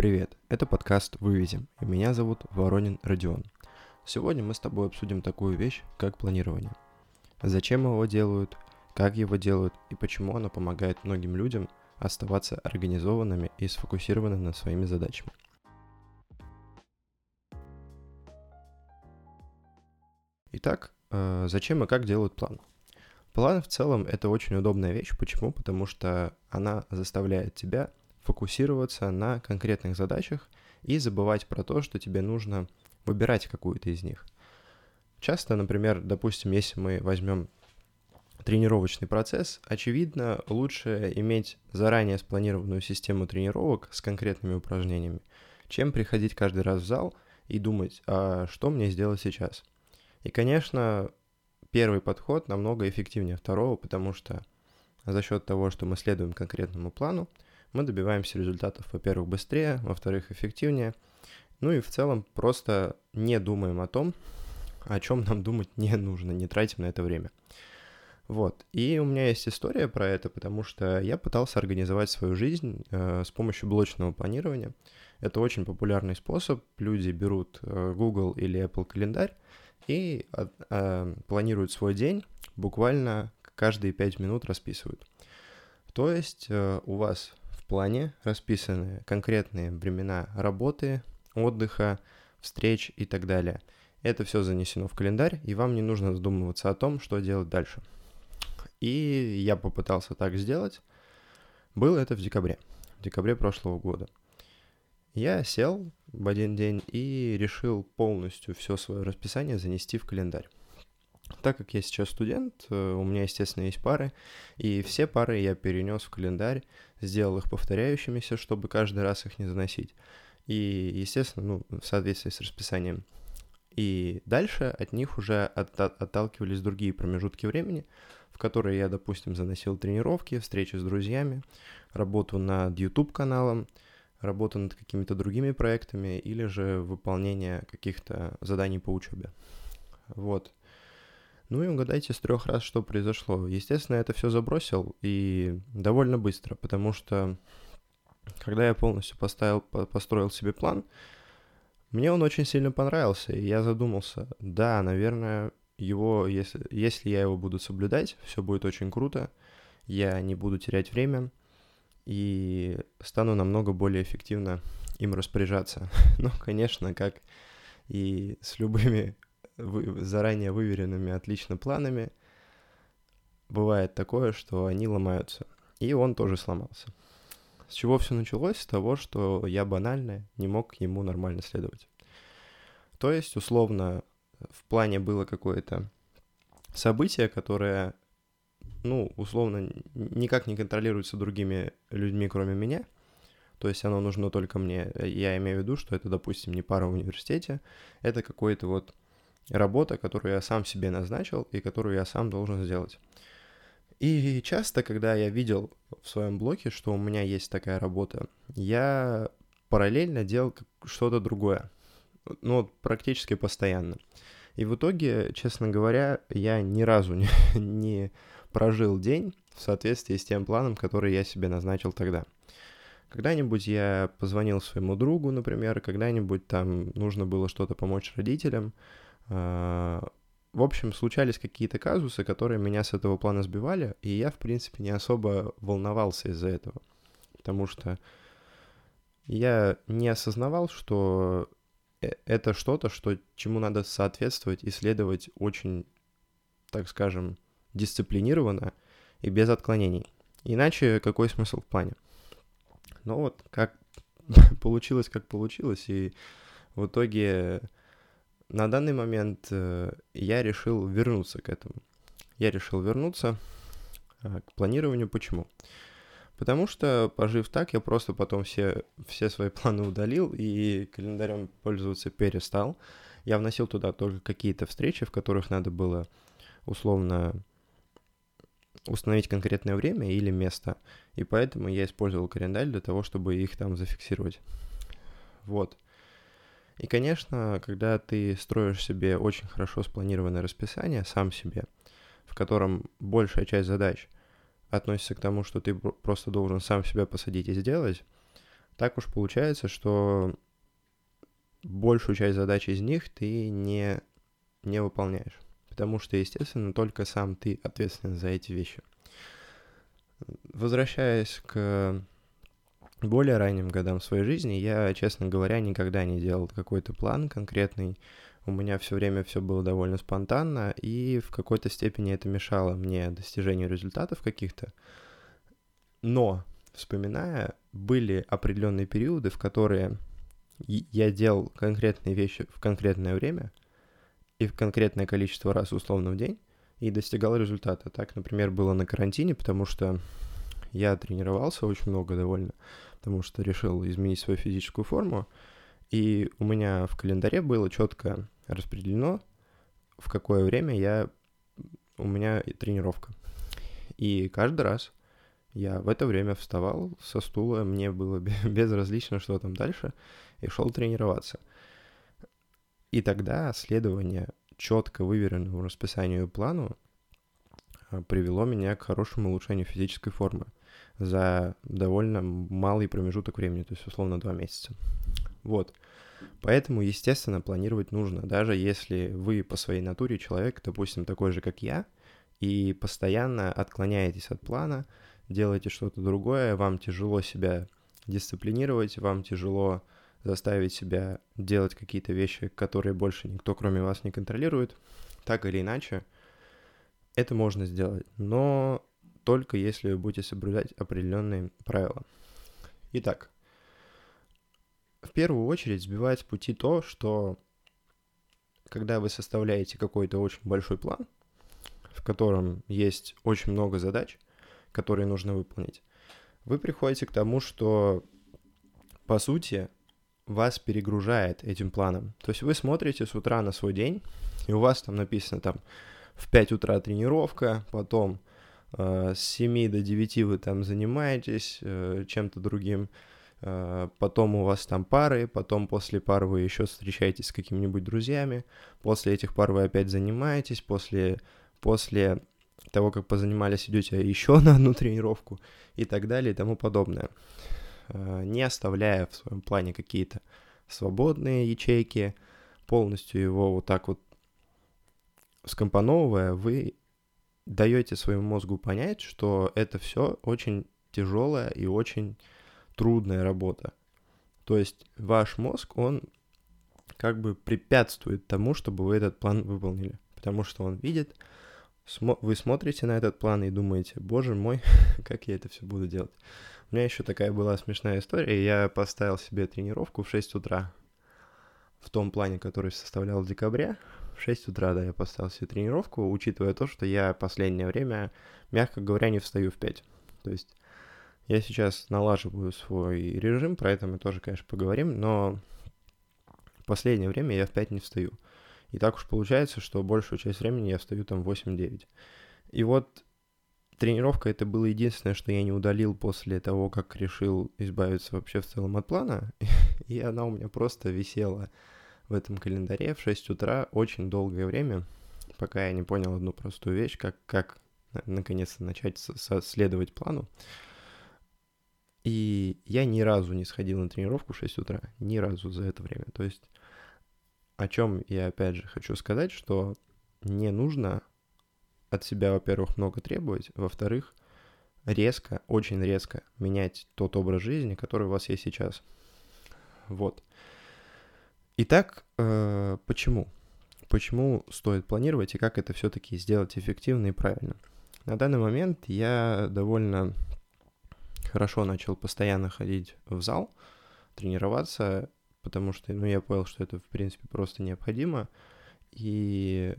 Привет, это подкаст «Вывезем», и меня зовут Воронин Родион. Сегодня мы с тобой обсудим такую вещь, как планирование. Зачем его делают, как его делают и почему оно помогает многим людям оставаться организованными и сфокусированными на своими задачами. Итак, э, зачем и как делают план? План в целом это очень удобная вещь. Почему? Потому что она заставляет тебя фокусироваться на конкретных задачах и забывать про то, что тебе нужно выбирать какую-то из них. Часто, например, допустим, если мы возьмем тренировочный процесс, очевидно, лучше иметь заранее спланированную систему тренировок с конкретными упражнениями, чем приходить каждый раз в зал и думать, а что мне сделать сейчас. И, конечно, первый подход намного эффективнее второго, потому что за счет того, что мы следуем конкретному плану, мы добиваемся результатов, во-первых, быстрее, во-вторых, эффективнее, ну и в целом просто не думаем о том, о чем нам думать не нужно, не тратим на это время. Вот. И у меня есть история про это, потому что я пытался организовать свою жизнь э, с помощью блочного планирования. Это очень популярный способ. Люди берут э, Google или Apple календарь и э, э, планируют свой день, буквально каждые 5 минут расписывают. То есть э, у вас плане расписаны конкретные времена работы, отдыха, встреч и так далее. Это все занесено в календарь, и вам не нужно задумываться о том, что делать дальше. И я попытался так сделать. Было это в декабре, в декабре прошлого года. Я сел в один день и решил полностью все свое расписание занести в календарь. Так как я сейчас студент, э, у меня, естественно, есть пары, и все пары я перенес в календарь, сделал их повторяющимися, чтобы каждый раз их не заносить. И, естественно, ну, в соответствии с расписанием. И дальше от них уже от, от, отталкивались другие промежутки времени, в которые я, допустим, заносил тренировки, встречи с друзьями, работу над YouTube-каналом, работу над какими-то другими проектами или же выполнение каких-то заданий по учебе. Вот. Ну и угадайте с трех раз, что произошло. Естественно, это все забросил и довольно быстро, потому что когда я полностью поставил, построил себе план, мне он очень сильно понравился, и я задумался, да, наверное, его, если, если я его буду соблюдать, все будет очень круто, я не буду терять время и стану намного более эффективно им распоряжаться. Но, конечно, как и с любыми вы, заранее выверенными отлично планами, бывает такое, что они ломаются. И он тоже сломался. С чего все началось? С того, что я банально не мог ему нормально следовать. То есть, условно, в плане было какое-то событие, которое, ну, условно, никак не контролируется другими людьми, кроме меня. То есть оно нужно только мне. Я имею в виду, что это, допустим, не пара в университете, это какой-то вот работа, которую я сам себе назначил и которую я сам должен сделать. И часто, когда я видел в своем блоке, что у меня есть такая работа, я параллельно делал что-то другое. Ну, практически постоянно. И в итоге, честно говоря, я ни разу не, не прожил день в соответствии с тем планом, который я себе назначил тогда. Когда-нибудь я позвонил своему другу, например, когда-нибудь там нужно было что-то помочь родителям, в общем, случались какие-то казусы, которые меня с этого плана сбивали, и я, в принципе, не особо волновался из-за этого. Потому что я не осознавал, что э, это что-то, что, чему надо соответствовать и следовать очень, так скажем, дисциплинированно и без отклонений. Иначе какой смысл в плане? Ну вот, как получилось, как получилось, и в итоге на данный момент э, я решил вернуться к этому. Я решил вернуться э, к планированию. Почему? Потому что, пожив так, я просто потом все, все свои планы удалил и календарем пользоваться перестал. Я вносил туда только какие-то встречи, в которых надо было условно установить конкретное время или место. И поэтому я использовал календарь для того, чтобы их там зафиксировать. Вот. И, конечно, когда ты строишь себе очень хорошо спланированное расписание, сам себе, в котором большая часть задач относится к тому, что ты просто должен сам себя посадить и сделать, так уж получается, что большую часть задач из них ты не, не выполняешь. Потому что, естественно, только сам ты ответственен за эти вещи. Возвращаясь к более ранним годам своей жизни, я, честно говоря, никогда не делал какой-то план конкретный. У меня все время все было довольно спонтанно, и в какой-то степени это мешало мне достижению результатов каких-то. Но, вспоминая, были определенные периоды, в которые я делал конкретные вещи в конкретное время и в конкретное количество раз условно в день и достигал результата. Так, например, было на карантине, потому что я тренировался очень много довольно, потому что решил изменить свою физическую форму, и у меня в календаре было четко распределено, в какое время я у меня тренировка. И каждый раз я в это время вставал со стула, мне было безразлично, что там дальше, и шел тренироваться. И тогда следование четко выверенному расписанию и плану а, привело меня к хорошему улучшению физической формы за довольно малый промежуток времени, то есть условно два месяца. Вот. Поэтому, естественно, планировать нужно, даже если вы по своей натуре человек, допустим, такой же, как я, и постоянно отклоняетесь от плана, делаете что-то другое, вам тяжело себя дисциплинировать, вам тяжело заставить себя делать какие-то вещи, которые больше никто, кроме вас, не контролирует, так или иначе, это можно сделать, но только если вы будете соблюдать определенные правила. Итак, в первую очередь сбивает с пути то, что когда вы составляете какой-то очень большой план, в котором есть очень много задач – которые нужно выполнить, вы приходите к тому, что, по сути, вас перегружает этим планом. То есть вы смотрите с утра на свой день, и у вас там написано там в 5 утра тренировка, потом с 7 до 9 вы там занимаетесь э, чем-то другим, э, потом у вас там пары, потом после пар вы еще встречаетесь с какими-нибудь друзьями, после этих пар вы опять занимаетесь, после, после того, как позанимались, идете еще на одну тренировку и так далее и тому подобное. Э, не оставляя в своем плане какие-то свободные ячейки, полностью его вот так вот скомпоновывая, вы даете своему мозгу понять, что это все очень тяжелая и очень трудная работа. То есть ваш мозг, он как бы препятствует тому, чтобы вы этот план выполнили, потому что он видит, вы смотрите на этот план и думаете, боже мой, как я это все буду делать. У меня еще такая была смешная история. Я поставил себе тренировку в 6 утра. В том плане, который составлял в декабре. В 6 утра, да, я поставил себе тренировку, учитывая то, что я последнее время, мягко говоря, не встаю в 5. То есть я сейчас налаживаю свой режим, про это мы тоже, конечно, поговорим, но последнее время я в 5 не встаю. И так уж получается, что большую часть времени я встаю там 8-9. И вот тренировка это было единственное, что я не удалил после того, как решил избавиться вообще в целом от плана. И она у меня просто висела в этом календаре в 6 утра очень долгое время, пока я не понял одну простую вещь, как, как наконец-то начать следовать плану. И я ни разу не сходил на тренировку в 6 утра, ни разу за это время. То есть о чем я опять же хочу сказать, что не нужно от себя, во-первых, много требовать, во-вторых, резко, очень резко менять тот образ жизни, который у вас есть сейчас. Вот. Итак, э, почему? Почему стоит планировать и как это все-таки сделать эффективно и правильно? На данный момент я довольно хорошо начал постоянно ходить в зал, тренироваться, потому что, ну, я понял, что это, в принципе, просто необходимо, и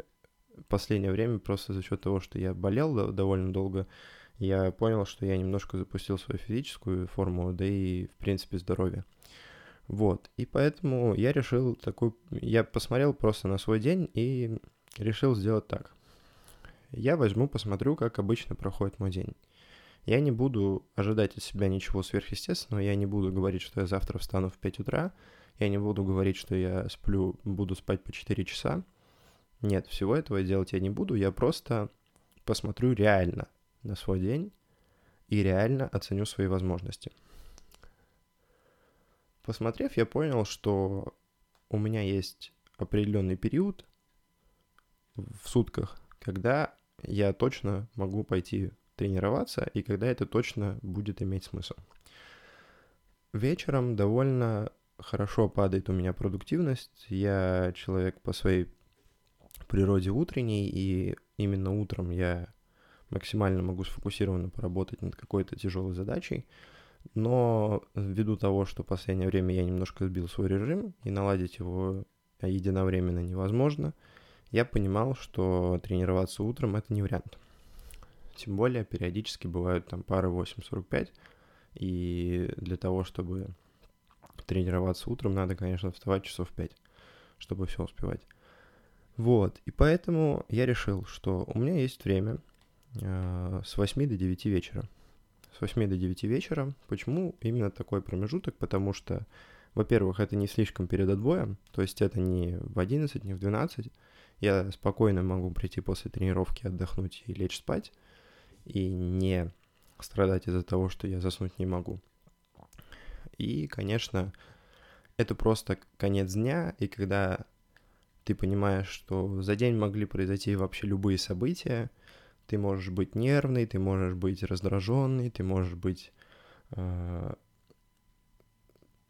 последнее время просто за счет того, что я болел довольно долго, я понял, что я немножко запустил свою физическую форму, да и, в принципе, здоровье. Вот, и поэтому я решил такой, я посмотрел просто на свой день и решил сделать так. Я возьму, посмотрю, как обычно проходит мой день. Я не буду ожидать от себя ничего сверхъестественного, я не буду говорить, что я завтра встану в 5 утра, я не буду говорить, что я сплю, буду спать по 4 часа. Нет, всего этого делать я не буду. Я просто посмотрю реально на свой день и реально оценю свои возможности. Посмотрев, я понял, что у меня есть определенный период в сутках, когда я точно могу пойти тренироваться и когда это точно будет иметь смысл. Вечером довольно хорошо падает у меня продуктивность. Я человек по своей природе утренний, и именно утром я максимально могу сфокусированно поработать над какой-то тяжелой задачей. Но ввиду того, что в последнее время я немножко сбил свой режим и наладить его единовременно невозможно, я понимал, что тренироваться утром это не вариант. Тем более периодически бывают там пары 8.45, и для того, чтобы тренироваться утром, надо, конечно, вставать часов в 5, чтобы все успевать. Вот, и поэтому я решил, что у меня есть время э, с 8 до 9 вечера. С 8 до 9 вечера. Почему именно такой промежуток? Потому что, во-первых, это не слишком перед отбоем, то есть это не в 11, не в 12. Я спокойно могу прийти после тренировки, отдохнуть и лечь спать, и не страдать из-за того, что я заснуть не могу. И, конечно, это просто конец дня, и когда ты понимаешь, что за день могли произойти вообще любые события, ты можешь быть нервный, ты можешь быть раздраженный, ты можешь быть э,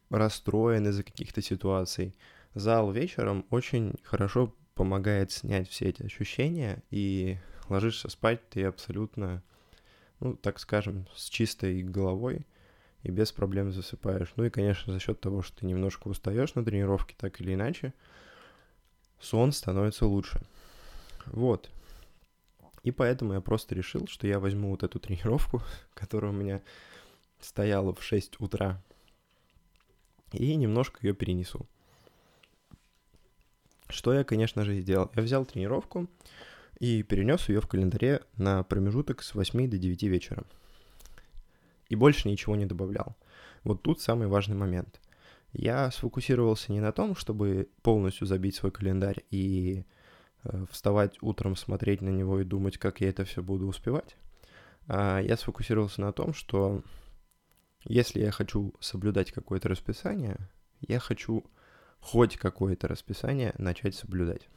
расстроен из-за каких-то ситуаций. Зал вечером очень хорошо помогает снять все эти ощущения, и ложишься спать ты абсолютно, ну, так скажем, с чистой головой и без проблем засыпаешь. Ну и, конечно, за счет того, что ты немножко устаешь на тренировке, так или иначе, сон становится лучше. Вот. И поэтому я просто решил, что я возьму вот эту тренировку, которая у меня стояла в 6 утра, и немножко ее перенесу. Что я, конечно же, сделал? Я взял тренировку и перенес ее в календаре на промежуток с 8 до 9 вечера. И больше ничего не добавлял. Вот тут самый важный момент – я сфокусировался не на том, чтобы полностью забить свой календарь и вставать утром, смотреть на него и думать, как я это все буду успевать. А я сфокусировался на том, что если я хочу соблюдать какое-то расписание, я хочу хоть какое-то расписание начать соблюдать.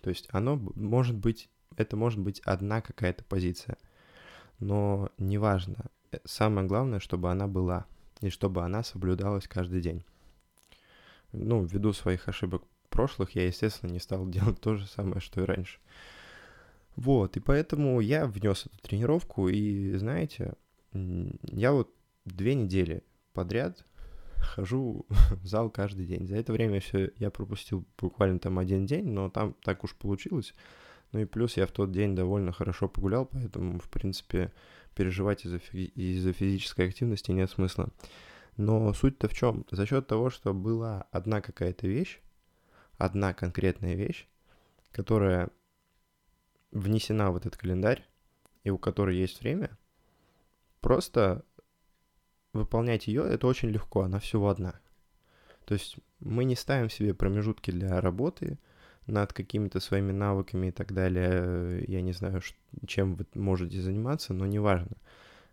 То есть оно может быть, это может быть одна какая-то позиция, но неважно. Э, самое главное, чтобы она была, и чтобы она соблюдалась каждый день ну, ввиду своих ошибок прошлых, я, естественно, не стал делать то же самое, что и раньше. Вот, и поэтому я внес эту тренировку, и, знаете, я вот две недели подряд хожу в зал каждый день. За это время все я пропустил буквально там один день, но там так уж получилось. Ну и плюс я в тот день довольно хорошо погулял, поэтому, в принципе, переживать из-за, фи- из физической активности нет смысла. Но суть-то в чем? За счет того, что была одна какая-то вещь, одна конкретная вещь, которая внесена в этот календарь, и у которой есть время, просто выполнять ее это очень легко, она всего одна. То есть мы не ставим себе промежутки для работы над какими-то своими навыками и так далее. Я не знаю, чем вы можете заниматься, но неважно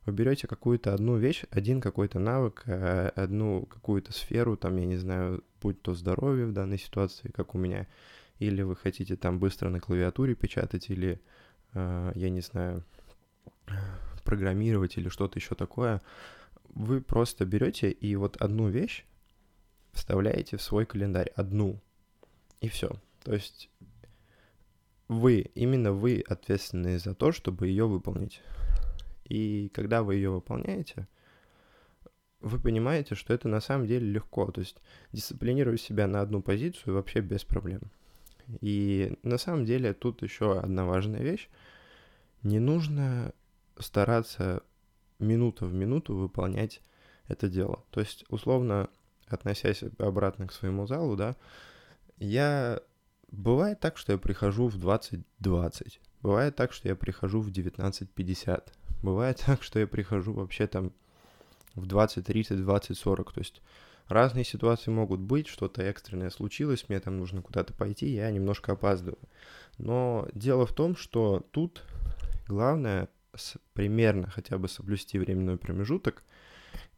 вы берете какую-то одну вещь, один какой-то навык, э, одну какую-то сферу, там, я не знаю, будь то здоровье в данной ситуации, как у меня, или вы хотите там быстро на клавиатуре печатать, или, э, я не знаю, программировать или что-то еще такое, вы просто берете и вот одну вещь вставляете в свой календарь, одну, и все. То есть вы, именно вы ответственны за то, чтобы ее выполнить. И когда вы ее выполняете, вы понимаете, что это на самом деле легко. То есть дисциплинировать себя на одну позицию вообще без проблем. И на самом деле тут еще одна важная вещь. Не нужно стараться минуту в минуту выполнять это дело. То есть, условно, относясь обратно к своему залу, да, я... Бывает так, что я прихожу в 20.20. Бывает так, что я прихожу в 19.50. Бывает так, что я прихожу вообще там в 20, 30, 20, 40. То есть разные ситуации могут быть, что-то экстренное случилось, мне там нужно куда-то пойти, я немножко опаздываю. Но дело в том, что тут главное примерно хотя бы соблюсти временной промежуток,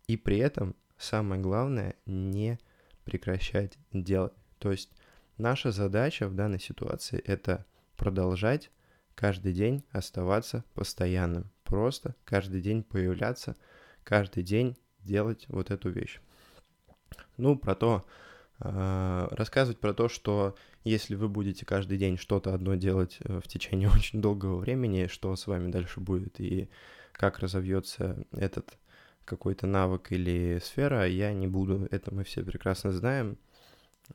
и при этом самое главное не прекращать делать. То есть наша задача в данной ситуации — это продолжать каждый день оставаться постоянным. Просто каждый день появляться, каждый день делать вот эту вещь. Ну, про то, э, рассказывать про то, что если вы будете каждый день что-то одно делать э, в течение очень долгого времени, что с вами дальше будет и как разовьется этот какой-то навык или сфера, я не буду. Это мы все прекрасно знаем,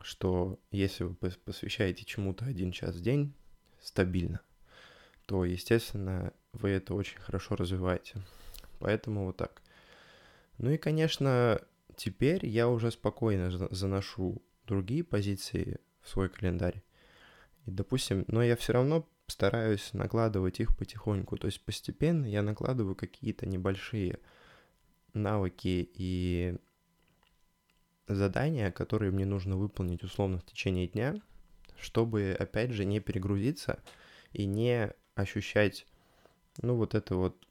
что если вы посвящаете чему-то один час в день стабильно, то, естественно, вы это очень хорошо развиваете. Поэтому вот так. Ну и, конечно, теперь я уже спокойно заношу другие позиции в свой календарь. И, допустим, но я все равно стараюсь накладывать их потихоньку. То есть постепенно я накладываю какие-то небольшие навыки и задания, которые мне нужно выполнить условно в течение дня, чтобы, опять же, не перегрузиться и не ощущать, ну, вот это вот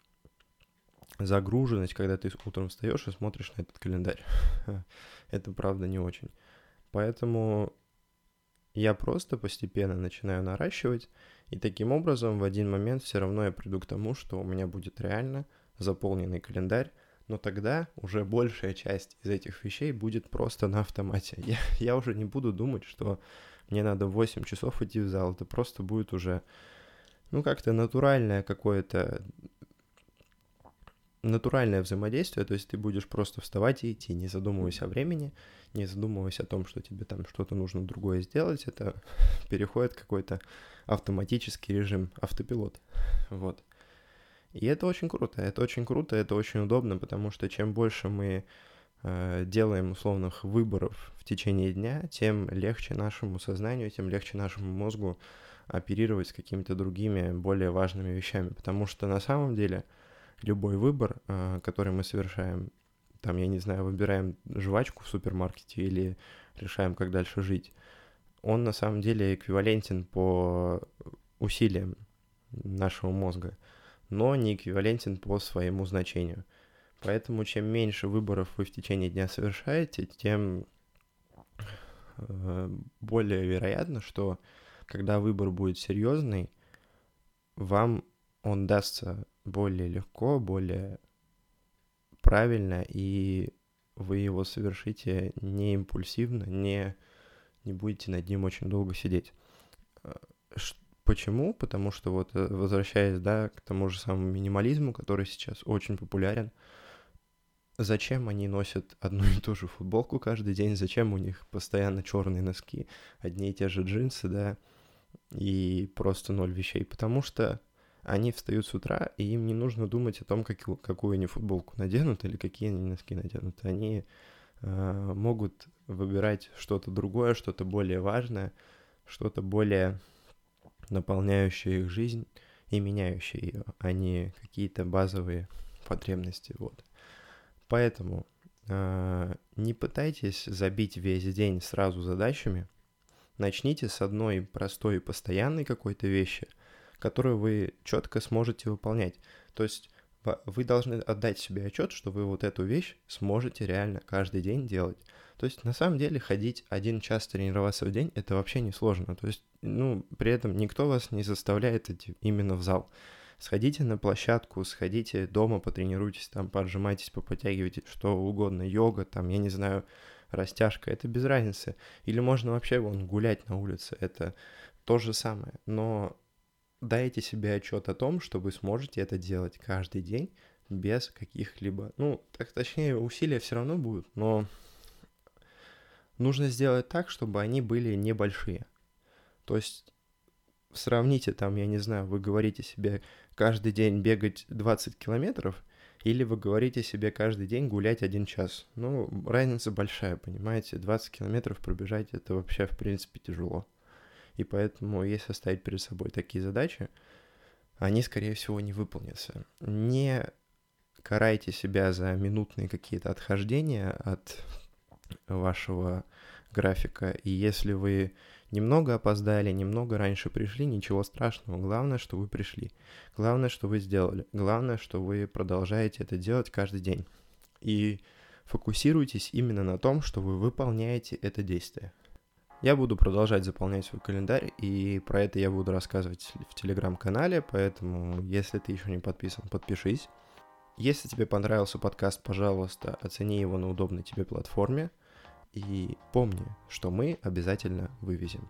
загруженность, когда ты утром встаешь и смотришь на этот календарь. это, правда, не очень. Поэтому я просто постепенно начинаю наращивать, и таким образом в один момент все равно я приду к тому, что у меня будет реально заполненный календарь, но тогда уже большая часть из этих вещей будет просто на автомате. Я, я уже не буду думать, что мне надо 8 часов идти в зал, это просто будет уже, ну, как-то натуральное какое-то натуральное взаимодействие, то есть ты будешь просто вставать и идти, не задумываясь о времени, не задумываясь о том, что тебе там что-то нужно другое сделать, это переходит какой-то автоматический режим, автопилот, вот. И это очень круто, это очень круто, это очень удобно, потому что чем больше мы э, делаем условных выборов в течение дня, тем легче нашему сознанию, тем легче нашему мозгу оперировать с какими-то другими, более важными вещами, потому что на самом деле любой выбор, э, который мы совершаем, там, я не знаю, выбираем жвачку в супермаркете или решаем, как дальше жить, он на самом деле эквивалентен по усилиям нашего мозга но не эквивалентен по своему значению. Поэтому чем меньше выборов вы в течение дня совершаете, тем э, более вероятно, что когда выбор будет серьезный, вам он дастся более легко, более правильно, и вы его совершите не импульсивно, не, не будете над ним очень долго сидеть. Э, Почему? Потому что вот э, возвращаясь, да, к тому же самому минимализму, который сейчас очень популярен, зачем они носят одну и ту же футболку каждый день, зачем у них постоянно черные носки, одни и те же джинсы, да, и просто ноль вещей, потому что они встают с утра, и им не нужно думать о том, как, какую они футболку наденут или какие они носки наденут. Они э, могут выбирать что-то другое, что-то более важное, что-то более наполняющие их жизнь и меняющие ее, а не какие-то базовые потребности. Вот. Поэтому э, не пытайтесь забить весь день сразу задачами. Начните с одной простой и постоянной какой-то вещи, которую вы четко сможете выполнять. То есть вы должны отдать себе отчет, что вы вот эту вещь сможете реально каждый день делать. То есть на самом деле ходить один час тренироваться в день это вообще не сложно. То есть, ну, при этом никто вас не заставляет идти именно в зал. Сходите на площадку, сходите дома, потренируйтесь, там, поджимайтесь, поподтягивайте, что угодно, йога, там, я не знаю, растяжка, это без разницы. Или можно вообще вон гулять на улице, это то же самое. Но дайте себе отчет о том, что вы сможете это делать каждый день без каких-либо, ну, так точнее, усилия все равно будут, но нужно сделать так, чтобы они были небольшие. То есть сравните там, я не знаю, вы говорите себе каждый день бегать 20 километров, или вы говорите себе каждый день гулять один час. Ну, разница большая, понимаете? 20 километров пробежать это вообще, в принципе, тяжело. И поэтому, если ставить перед собой такие задачи, они, скорее всего, не выполнятся. Не карайте себя за минутные какие-то отхождения от вашего графика. И если вы немного опоздали, немного раньше пришли, ничего страшного. Главное, что вы пришли. Главное, что вы сделали. Главное, что вы продолжаете это делать каждый день. И Фокусируйтесь именно на том, что вы выполняете это действие. Я буду продолжать заполнять свой календарь, и про это я буду рассказывать в телеграм-канале, поэтому если ты еще не подписан, подпишись. Если тебе понравился подкаст, пожалуйста, оцени его на удобной тебе платформе. И помни, что мы обязательно вывезем.